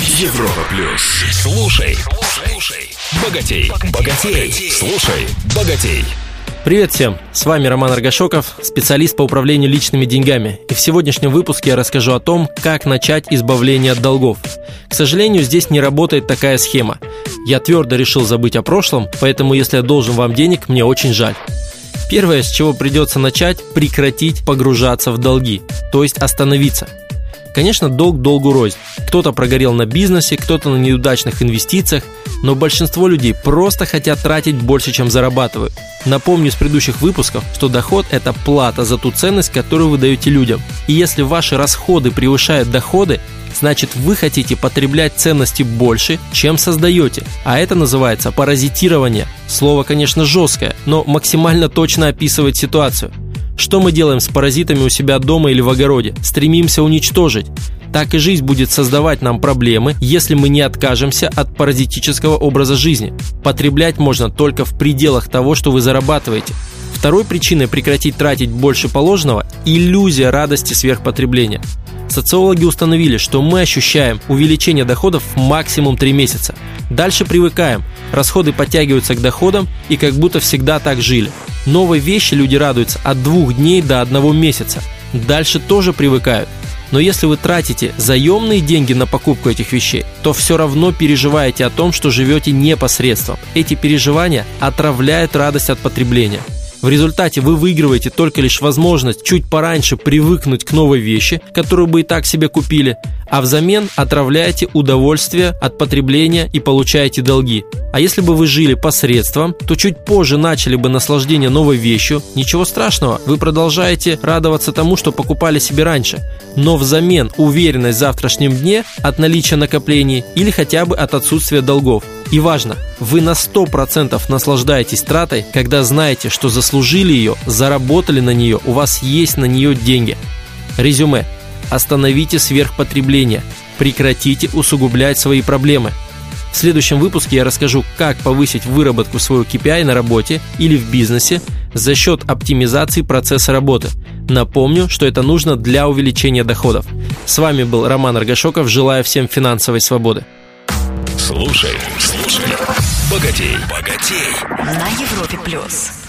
Европа плюс. Слушай, слушай, богатей, богатей, слушай, богатей. Привет всем! С вами Роман Аргашоков, специалист по управлению личными деньгами. И в сегодняшнем выпуске я расскажу о том, как начать избавление от долгов. К сожалению, здесь не работает такая схема. Я твердо решил забыть о прошлом, поэтому если я должен вам денег, мне очень жаль. Первое, с чего придется начать, прекратить погружаться в долги, то есть остановиться – Конечно, долг долгу рознь. Кто-то прогорел на бизнесе, кто-то на неудачных инвестициях, но большинство людей просто хотят тратить больше, чем зарабатывают. Напомню из предыдущих выпусков, что доход – это плата за ту ценность, которую вы даете людям. И если ваши расходы превышают доходы, значит вы хотите потреблять ценности больше, чем создаете. А это называется паразитирование. Слово, конечно, жесткое, но максимально точно описывает ситуацию. Что мы делаем с паразитами у себя дома или в огороде? Стремимся уничтожить. Так и жизнь будет создавать нам проблемы, если мы не откажемся от паразитического образа жизни. Потреблять можно только в пределах того, что вы зарабатываете. Второй причиной прекратить тратить больше положенного – иллюзия радости сверхпотребления. Социологи установили, что мы ощущаем увеличение доходов максимум 3 месяца. Дальше привыкаем, расходы подтягиваются к доходам и как будто всегда так жили. Новые вещи люди радуются от двух дней до одного месяца. Дальше тоже привыкают. Но если вы тратите заемные деньги на покупку этих вещей, то все равно переживаете о том, что живете непосредством. Эти переживания отравляют радость от потребления. В результате вы выигрываете только лишь возможность чуть пораньше привыкнуть к новой вещи, которую бы и так себе купили, а взамен отравляете удовольствие от потребления и получаете долги. А если бы вы жили посредством, то чуть позже начали бы наслаждение новой вещью. Ничего страшного, вы продолжаете радоваться тому, что покупали себе раньше. Но взамен уверенность в завтрашнем дне от наличия накоплений или хотя бы от отсутствия долгов. И важно, вы на 100% наслаждаетесь тратой, когда знаете, что заслужили ее, заработали на нее, у вас есть на нее деньги. Резюме. Остановите сверхпотребление. Прекратите усугублять свои проблемы. В следующем выпуске я расскажу, как повысить выработку своего KPI на работе или в бизнесе за счет оптимизации процесса работы. Напомню, что это нужно для увеличения доходов. С вами был Роман Аргашоков. Желаю всем финансовой свободы. Слушай, слушай, богатей, богатей. На Европе плюс.